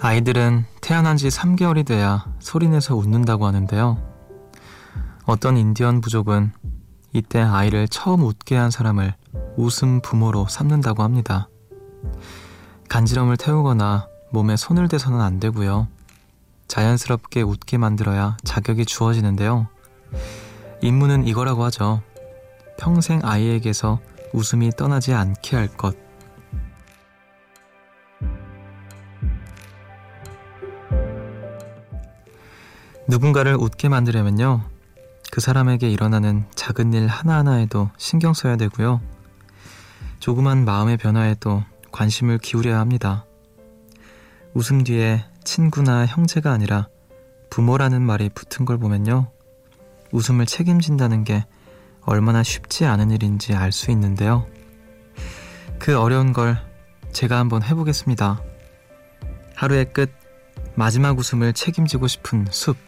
아이들은 태어난 지 3개월이 돼야 소리내서 웃는다고 하는데요. 어떤 인디언 부족은 이때 아이를 처음 웃게 한 사람을 웃음 부모로 삼는다고 합니다. 간지럼을 태우거나 몸에 손을 대서는 안 되고요. 자연스럽게 웃게 만들어야 자격이 주어지는데요. 임무는 이거라고 하죠. 평생 아이에게서 웃음이 떠나지 않게 할 것. 누군가를 웃게 만들려면요. 그 사람에게 일어나는 작은 일 하나하나에도 신경 써야 되고요. 조그만 마음의 변화에도 관심을 기울여야 합니다. 웃음 뒤에 친구나 형제가 아니라 부모라는 말이 붙은 걸 보면요. 웃음을 책임진다는 게 얼마나 쉽지 않은 일인지 알 수 있는데요. 그 어려운 걸 제가 한번 해보겠습니다. 하루의 끝, 마지막 웃음을 책임지고 싶은 숲.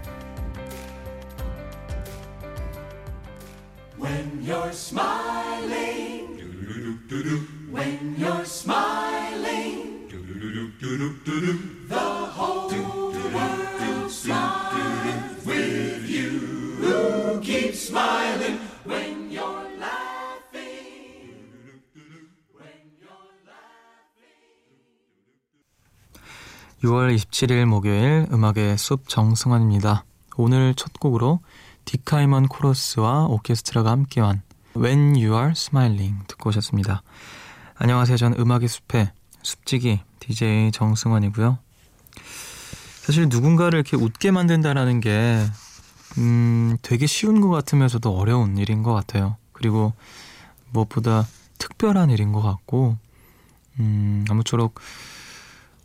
6월 27일 목요일 음악의 숲 정승환입니다. 오늘 첫 곡으로 디카이먼 코러스와 오케스트라가 함께한 When You Are Smiling 듣고 오셨습니다. 안녕하세요. 저는 음악의 숲의 숲지기 DJ 정승환이고요. 사실 누군가를 이렇게 웃게 만든다라는 게 음, 되게 쉬운 것 같으면서도 어려운 일인 것 같아요. 그리고 무엇보다 특별한 일인 것 같고 음, 아무쪼록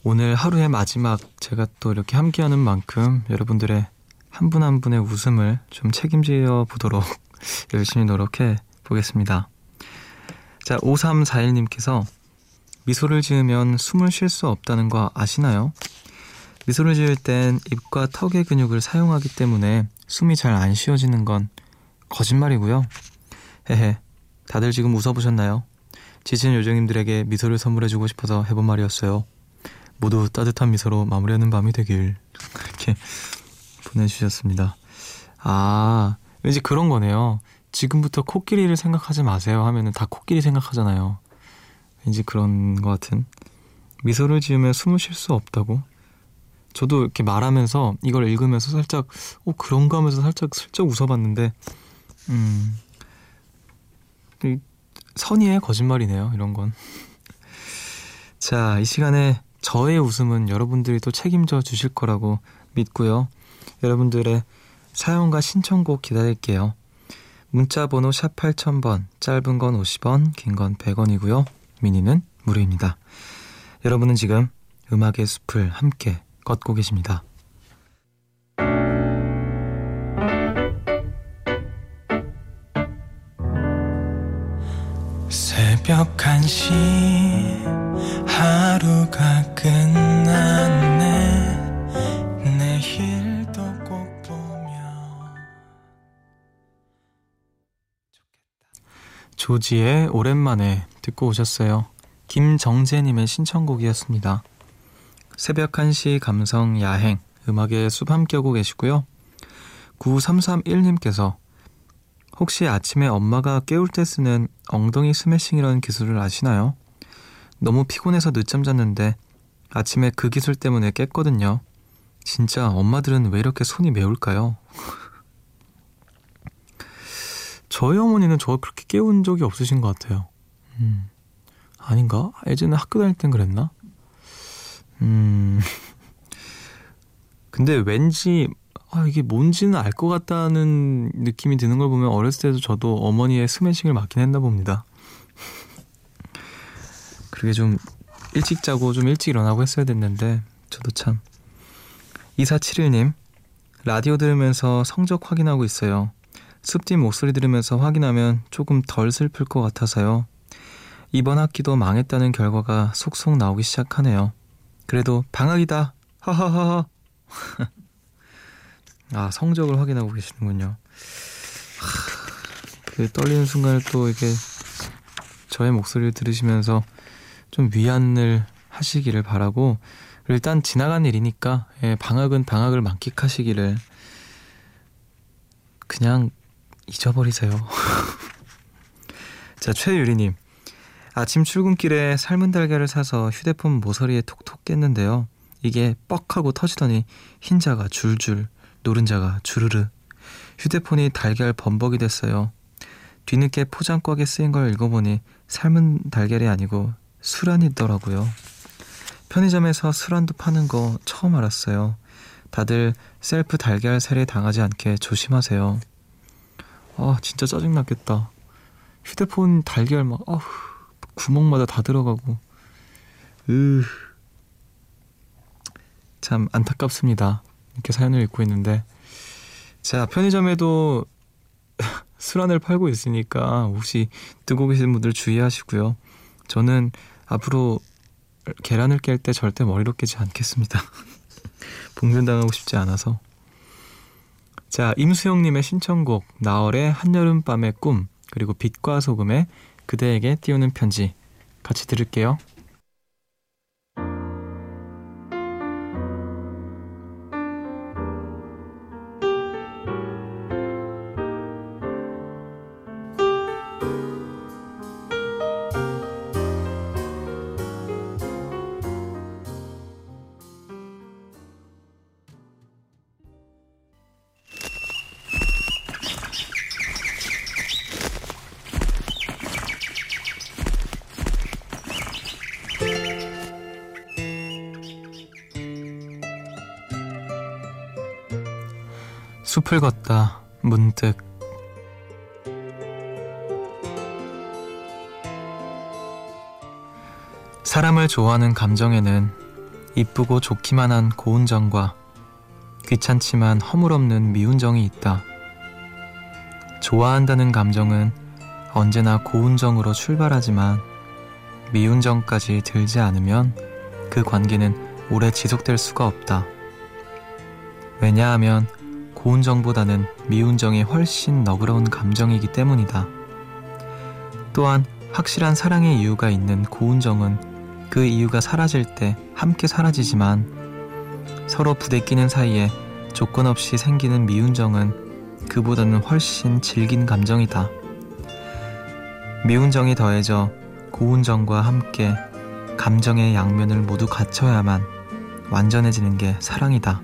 오늘 하루의 마지막 제가 또 이렇게 함께하는 만큼 여러분들의 한 분한 한 분의 웃음을 좀 책임져 보도록 열심히 노력해 보겠습니다. 자, 5341님께서 미소를 지으면 숨을 쉴 수 없다는 거 아시나요? 미소를 지을 땐 입과 턱의 근육을 사용하기 때문에 숨이 잘 안 쉬어지는 건 거짓말이고요. 헤헤, 다들 지금 웃어보셨나요? 지친 요정님들에게 미소를 선물해주고 싶어서 해본 말이었어요. 모두 따뜻한 미소로 마무리하는 밤이 되길 이렇게 보내주셨습니다. 아 왠지 그런 거네요. 지금부터 코끼리를 생각하지 마세요 하면은 다 코끼리 생각하잖아요. 왠지 그런 것 같은 미소를 지으면 숨을 쉴 수 없다고. 저도 이렇게 말하면서 이걸 읽으면서 살짝 어 그런가 하면서 살짝 슬쩍 웃어봤는데 음 선의의 거짓말이네요 이런 건. 자, 이 시간에 저의 웃음은 여러분들이 또 책임져 주실 거라고 믿고요. 여러분들의 사연과 신청곡 기다릴게요. 문자 번호 샵 8000번, 짧은 건 50원, 긴 건 100원이고요. 미니는 무료입니다. 여러분은 지금 음악의 숲을 함께 걷고 계십니다. 새벽 1시 하루가 끝났네 내일도 꼭 보며 조지의 오랜만에 듣고 오셨어요. 김정재님의 신청곡이었습니다. 새벽 1시 감성 야행 음악의 숲 함께 하고 계시고요. 9331님께서 혹시 아침에 엄마가 깨울 때 쓰는 엉덩이 스매싱이라는 기술을 아시나요? 너무 피곤해서 늦잠 잤는데 아침에 그 기술 때문에 깼거든요. 진짜 엄마들은 왜 이렇게 손이 매울까요? 저희 어머니는 저 그렇게 깨운 적이 없으신 것 같아요. 음, 아닌가? 예전에 학교 다닐 땐 그랬나? 음, 근데 왠지 아, 이게 뭔지는 알 것 같다는 느낌이 드는 걸 보면 어렸을 때도 저도 어머니의 스매싱을 맡긴 했나 봅니다. 그게 좀 일찍 자고 좀 일찍 일어나고 했어야 됐는데 저도 참 2471님 라디오 들으면서 성적 확인하고 있어요. 습디 목소리 들으면서 확인하면 조금 덜 슬플 것 같아서요. 이번 학기도 망했다는 결과가 속속 나오기 시작하네요. 그래도 방학이다. 하하하하. 아 성적을 확인하고 계시는군요. 그 떨리는 순간에 또 이렇게 저의 목소리를 들으시면서 좀 위안을 하시기를 바라고 일단 지나간 일이니까 예, 방학은 방학을 만끽하시기를 그냥 잊어버리세요. 자 최유리님 아침 출근길에 삶은 달걀을 사서 휴대폰 모서리에 톡톡 깼는데요. 이게 뻑하고 터지더니 흰자가 줄줄 노른자가 주르르 휴대폰이 달걀 범벅이 됐어요. 뒤늦게 포장꽉에 쓰인 걸 읽어보니 삶은 달걀이 아니고 수란이더라고요. 편의점에서 수란도 파는 거 처음 알았어요. 다들 셀프 달걀 세례 당하지 않게 조심하세요. 아, 진짜 짜증났겠다. 휴대폰 달걀 막, 아우, 구멍마다 다 들어가고. 으. 참 안타깝습니다. 이렇게 사연을 읽고 있는데. 자, 편의점에도 수란을 팔고 있으니까 혹시 뜨고 계신 분들 주의하시고요. 저는 앞으로 계란을 깰 때 절대 머리로 깨지 않겠습니다. 봉변당하고 싶지 않아서. 자, 임수영님의 신청곡 나얼의 한여름밤의 꿈 그리고 빛과 소금의 그대에게 띄우는 편지 같이 들을게요. 숲을 걷다 문득 사람을 좋아하는 감정에는 이쁘고 좋기만 한 고운 정과 귀찮지만 허물없는 미운 정이 있다. 좋아한다는 감정은 언제나 고운 정으로 출발하지만 미운 정까지 들지 않으면 그 관계는 오래 지속될 수가 없다. 왜냐하면 고운 정보다는 미운 정이 훨씬 너그러운 감정이기 때문이다. 또한 확실한 사랑의 이유가 있는 고운 정은 그 이유가 사라질 때 함께 사라지지만 서로 부대끼는 사이에 조건 없이 생기는 미운 정은 그보다는 훨씬 질긴 감정이다. 미운 정이 더해져 고운 정과 함께 감정의 양면을 모두 갖춰야만 완전해지는 게 사랑이다.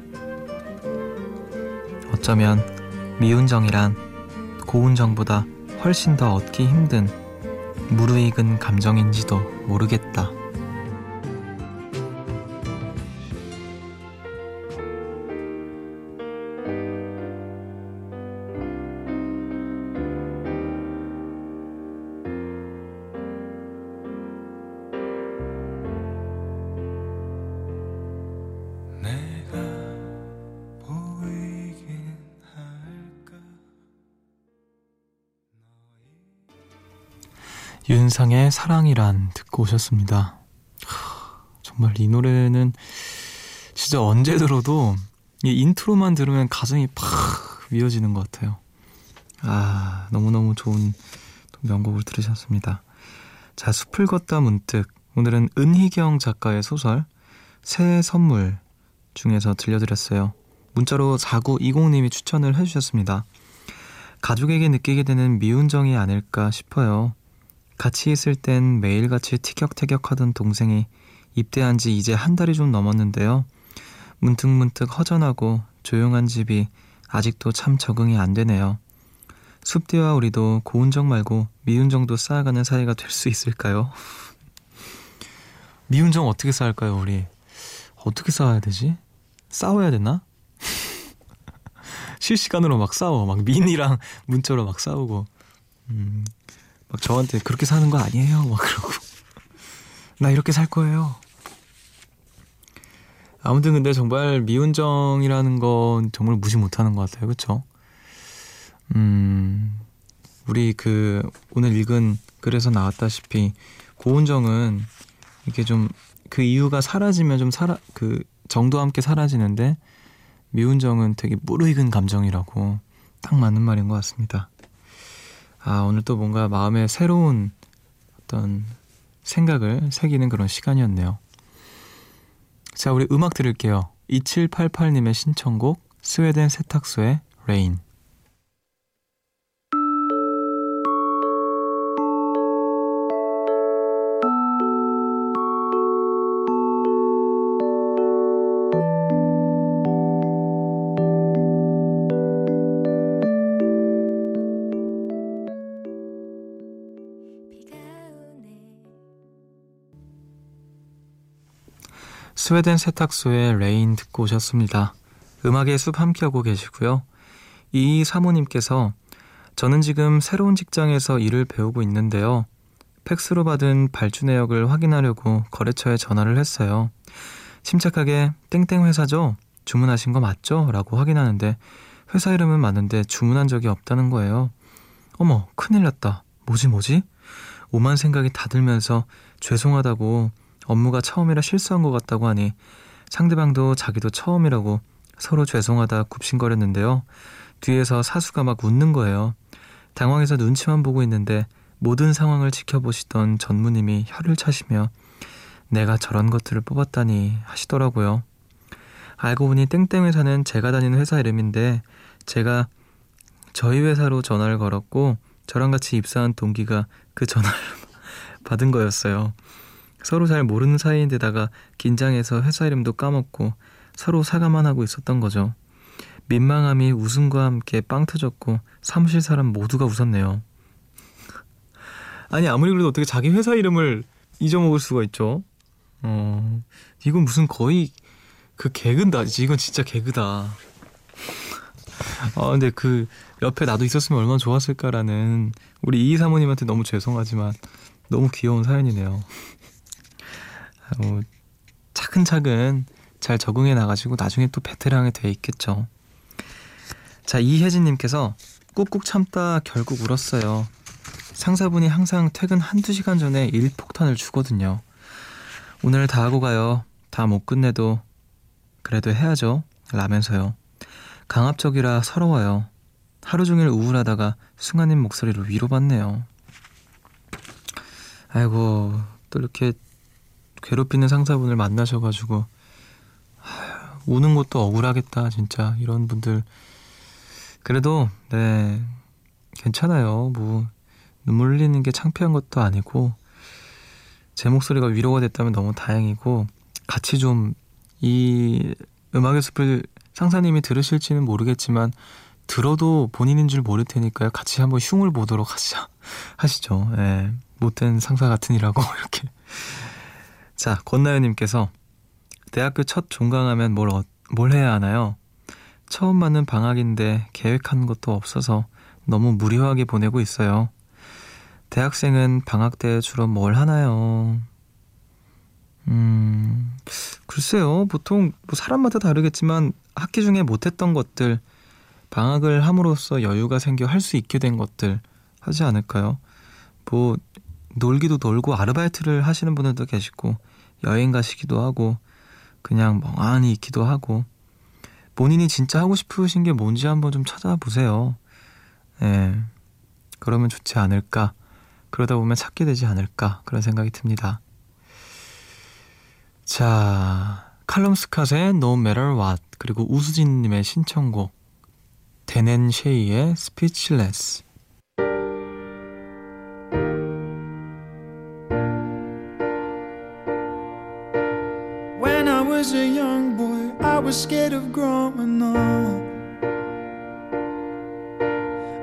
어쩌면 미운 정이란 고운 정보다 훨씬 더 얻기 힘든 무르익은 감정인지도 모르겠다. 윤상의 사랑이란 듣고 오셨습니다. 정말 이 노래는 진짜 언제 들어도 이 인트로만 들으면 가슴이 팍 미어지는 것 같아요. 아, 너무너무 좋은 명곡을 들으셨습니다. 자, 숲을 걷다 문득. 오늘은 은희경 작가의 소설 새의 선물 중에서 들려드렸어요. 문자로 4920님이 추천을 해주셨습니다. 가족에게 느끼게 되는 미운 정이 아닐까 싶어요. 같이 있을 땐 매일같이 티격태격하던 동생이 입대한 지 이제 한 달이 좀 넘었는데요. 문득문득 허전하고 조용한 집이 아직도 참 적응이 안 되네요. 숲디와 우리도 고운 정 말고 미운 정도 쌓아가는 사이가 될 수 있을까요? 미운 정 어떻게 쌓을까요, 우리? 어떻게 쌓아야 되지? 싸워야 되나? 실시간으로 막 싸워. 막 민이랑 문자로 막 싸우고. 음, 막 저한테 그렇게 사는 거 아니에요. 막 그러고. 나 이렇게 살 거예요. 아무튼 근데 정말 미운정이라는 건 정말 무시 못하는 것 같아요. 그쵸? 음, 우리 그 오늘 읽은 글에서 나왔다시피 고운정은 이렇게 좀 그 이유가 사라지면 좀 사라 그 정도 함께 사라지는데 미운정은 되게 무르익은 감정이라고 딱 맞는 말인 것 같습니다. 아, 오늘 또 뭔가 마음에 새로운 어떤 생각을 새기는 그런 시간이었네요. 자, 우리 음악 들을게요. 2788님의 신청곡 스웨덴 세탁소의 Rain. 스웨덴 세탁소의 Rain 듣고 오셨습니다. 음악의 숲 함께하고 계시고요. 이 사모님께서 저는 지금 새로운 직장에서 일을 배우고 있는데요. 팩스로 받은 발주 내역을 확인하려고 거래처에 전화를 했어요. 침착하게 땡땡 회사죠? 주문하신 거 맞죠? 라고 확인하는데 회사 이름은 맞는데 주문한 적이 없다는 거예요. 어머, 큰일 났다. 뭐지, 뭐지? 오만 생각이 다 들면서 죄송하다고 업무가 처음이라 실수한 것 같다고 하니 상대방도 자기도 처음이라고 서로 죄송하다 굽신거렸는데요. 뒤에서 사수가 막 웃는 거예요. 당황해서 눈치만 보고 있는데 모든 상황을 지켜보시던 전무님이 혀를 차시며 내가 저런 것들을 뽑았다니 하시더라고요. 알고 보니 땡땡 회사는 제가 다니는 회사 이름인데 제가 저희 회사로 전화를 걸었고 저랑 같이 입사한 동기가 그 전화를 받은 거였어요. 서로 잘 모르는 사이인데다가 긴장해서 회사 이름도 까먹고 서로 사과만 하고 있었던 거죠. 민망함이 웃음과 함께 빵 터졌고 사무실 사람 모두가 웃었네요. 아니 아무리 그래도 어떻게 자기 회사 이름을 잊어먹을 수가 있죠? 어 이건 무슨 거의 그 개그다. 이건 진짜 개그다. 아 근데 그 옆에 나도 있었으면 얼마나 좋았을까라는 우리 이 사모님한테 너무 죄송하지만 너무 귀여운 사연이네요. 어, 차근차근 잘 적응해 나가지고 나중에 또 베테랑이 돼 있겠죠. 자, 이혜진님께서 꾹꾹 참다 결국 울었어요. 상사분이 항상 퇴근 한두 시간 전에 일폭탄을 주거든요. 오늘 다 하고 가요. 다 못 끝내도 그래도 해야죠. 라면서요. 강압적이라 서러워요. 하루 종일 우울하다가 승아님 목소리로 위로받네요. 아이고, 또 이렇게 괴롭히는 상사분을 만나셔가지고 우는 것도 억울하겠다 진짜. 이런 분들. 그래도 네 괜찮아요. 뭐 눈물 흘리는 게 창피한 것도 아니고 제 목소리가 위로가 됐다면 너무 다행이고 같이 좀 이 음악의 숲을 상사님이 들으실지는 모르겠지만 들어도 본인인 줄 모를 테니까요. 같이 한번 흉을 보도록 하시죠 하시죠. 예 못된 상사 같으니라고 이렇게 자, 권나연님께서 대학교 첫 종강하면 뭘, 어, 뭘 해야 하나요? 처음 맞는 방학인데 계획한 것도 없어서 너무 무료하게 보내고 있어요. 대학생은 방학 때 주로 뭘 하나요? 음, 글쎄요. 보통 뭐 사람마다 다르겠지만 학기 중에 못했던 것들, 방학을 함으로써 여유가 생겨 할 수 있게 된 것들 하지 않을까요? 뭐, 놀기도 놀고 아르바이트를 하시는 분들도 계시고, 여행 가시기도 하고 그냥 멍하니 있기도 하고 본인이 진짜 하고 싶으신 게 뭔지 한번 좀 찾아보세요. 예. 그러면 좋지 않을까. 그러다 보면 찾게 되지 않을까. 그런 생각이 듭니다. 자, 칼럼 스캇의 No Matter What 그리고 우수진님의 신청곡 데넨 쉐이의 Speechless was scared of growing up.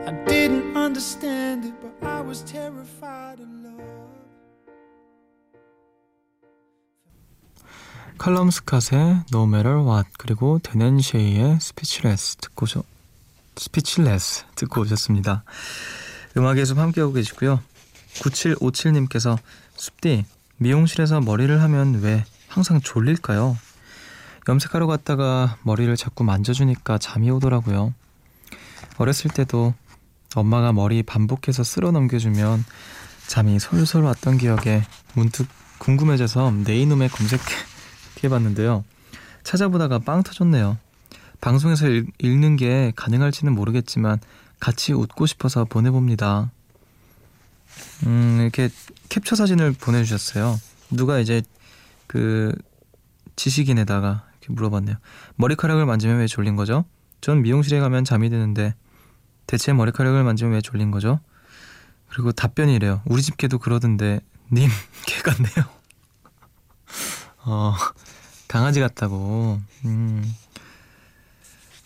I didn't understand it, but I was terrified of love. 칼럼 스캇의 No Matter What 그리고 데넨 쉐이의 Speechless 듣고 오셨, Speechless 듣고 오셨습니다. 음악의 숲 함께하고 계시고요. 9757님께서 숲디 미용실에서 머리를 하면 왜 항상 졸릴까요? 염색하러 갔다가 머리를 자꾸 만져주니까 잠이 오더라고요. 어렸을 때도 엄마가 머리 반복해서 쓸어 넘겨주면 잠이 솔솔 왔던 기억에 문득 궁금해져서 네이놈에 검색해봤는데요. 찾아보다가 빵 터졌네요. 방송에서 읽, 읽는 게 가능할지는 모르겠지만 같이 웃고 싶어서 보내봅니다. 음, 이렇게 캡처 사진을 보내주셨어요. 누가 이제 그 지식인에다가 이렇게 물어봤네요. 머리카락을 만지면 왜 졸린 거죠? 전 미용실에 가면 잠이 드는데 대체 머리카락을 만지면 왜 졸린 거죠? 그리고 답변이 이래요. 우리 집 개도 그러던데 님 개 같네요. 어 강아지 같다고. 음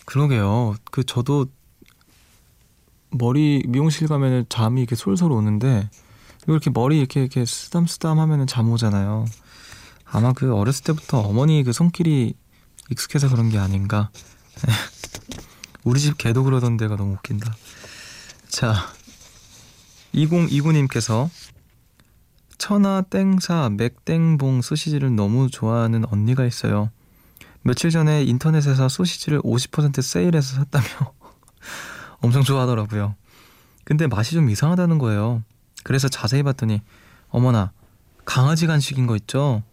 그러게요. 그 저도 머리 미용실 가면은 잠이 이렇게 솔솔 오는데 이렇게 머리 이렇게 이렇게 쓰담쓰담 하면은 잠 오잖아요. 아마 그 어렸을 때부터 어머니 그 손길이 익숙해서 그런 게 아닌가. 우리 집 개도 그러던 데가 너무 웃긴다. 자, 2029님께서 천하 땡사 맥땡봉 소시지를 너무 좋아하는 언니가 있어요. 며칠 전에 인터넷에서 소시지를 50% 세일해서 샀다며 엄청 좋아하더라고요. 근데 맛이 좀 이상하다는 거예요. 그래서 자세히 봤더니 어머나 강아지 간식인 거 있죠?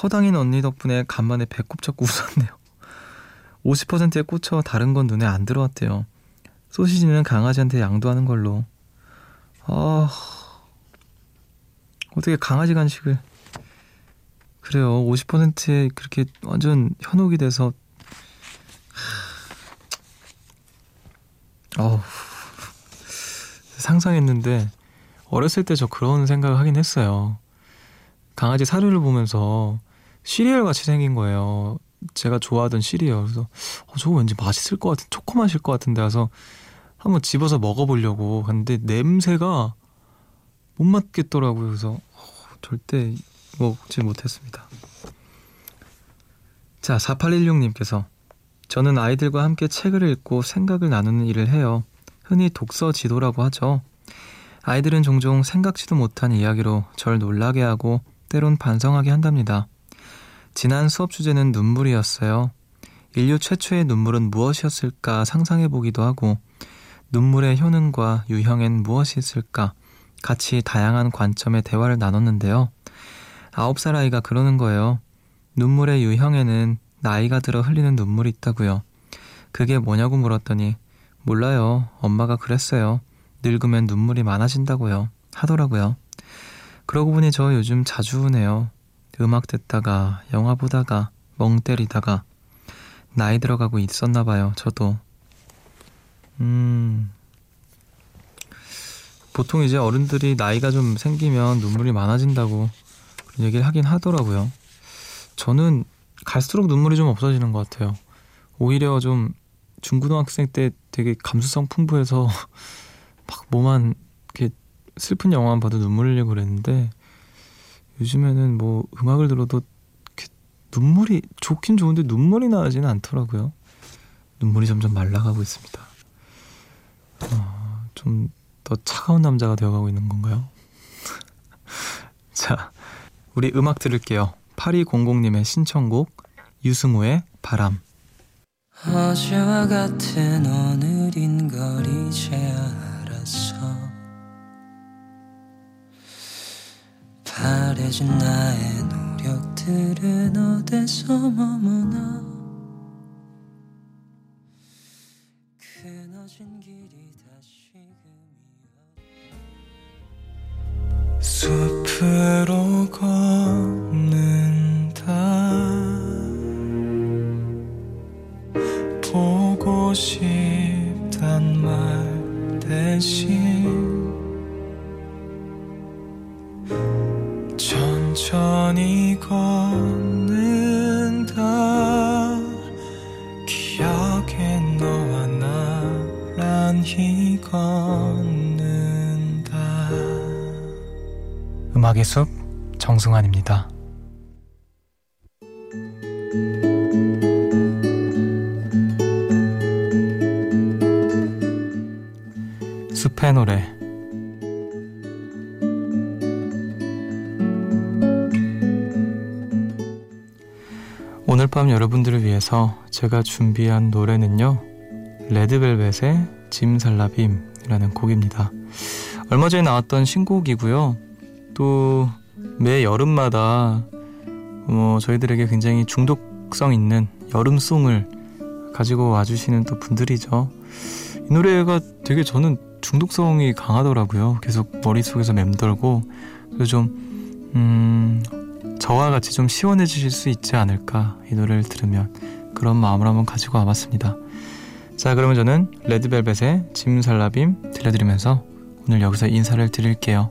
허당인 언니 덕분에 간만에 배꼽 잡고 웃었네요. 50%에 꽂혀 다른 건 눈에 안 들어왔대요. 소시지는 강아지한테 양도하는 걸로. 아, 어떻게 강아지 간식을. 그래요. 50%에 그렇게 완전 현혹이 돼서. 어우, 상상했는데, 어렸을 때 저 그런 생각을 하긴 했어요. 강아지 사료를 보면서 시리얼 같이 생긴 거예요. 제가 좋아하던 시리얼. 그래서 어, 저거 왠지 맛있을 것 같은 초코 맛일 것 같은데 와서 한번 집어서 먹어보려고 근데 냄새가 못 맡겠더라고요. 그래서 어, 절대 먹지 못했습니다. 자, 4816님께서 저는 아이들과 함께 책을 읽고 생각을 나누는 일을 해요. 흔히 독서 지도라고 하죠. 아이들은 종종 생각지도 못한 이야기로 절 놀라게 하고 때론 반성하게 한답니다. 지난 수업 주제는 눈물이었어요. 인류 최초의 눈물은 무엇이었을까 상상해 보기도 하고 눈물의 효능과 유형엔 무엇이 있을까 같이 다양한 관점의 대화를 나눴는데요. 아홉 살 아이가 그러는 거예요. 눈물의 유형에는 나이가 들어 흘리는 눈물이 있다고요. 그게 뭐냐고 물었더니 몰라요. 엄마가 그랬어요. 늙으면 눈물이 많아진다고요. 하더라고요. 그러고 보니 저 요즘 자주 우네요. 음악 듣다가 영화 보다가 멍 때리다가 나이 들어가고 있었나 봐요. 저도. 음. 보통 이제 어른들이 나이가 좀 생기면 눈물이 많아진다고 그런 얘기를 하긴 하더라고요. 저는 갈수록 눈물이 좀 없어지는 것 같아요. 오히려 좀 중고등학생 때 되게 감수성 풍부해서 막 뭐만 이렇게 슬픈 영화만 봐도 눈물 흘리고 그랬는데 요즘에는 뭐 음악을 들어도 눈물이 좋긴 좋은데 눈물이 나지는 않더라고요. 눈물이 점점 말라가고 있습니다. 어, 좀더 차가운 남자가 되어가고 있는 건가요? 자, 우리 음악 들을게요. 8200님의 신청곡 유승우의 바람. 어제와 같은 오늘인 걸 이제야 바래진 나의 노력들은 어디서 머무나? 그너진 길이 다시금이야 숲으로 걷 음악의 숲 정승환입니다 숲의 노래 오늘 밤 여러분들을 위해서 제가 준비한 노래는요. 레드벨벳의 짐살라빔이라는 곡입니다. 얼마 전에 나왔던 신곡이고요. 또 매 여름마다 뭐 저희들에게 굉장히 중독성 있는 여름송을 가지고 와주시는 또 분들이죠. 이 노래가 되게 저는 중독성이 강하더라고요. 계속 머릿속에서 맴돌고 그래서 좀 음, 저와 같이 좀 시원해지실 수 있지 않을까 이 노래를 들으면 그런 마음을 한번 가지고 와봤습니다. 자 그러면 저는 레드벨벳의 짐살라빔 들려드리면서 오늘 여기서 인사를 드릴게요.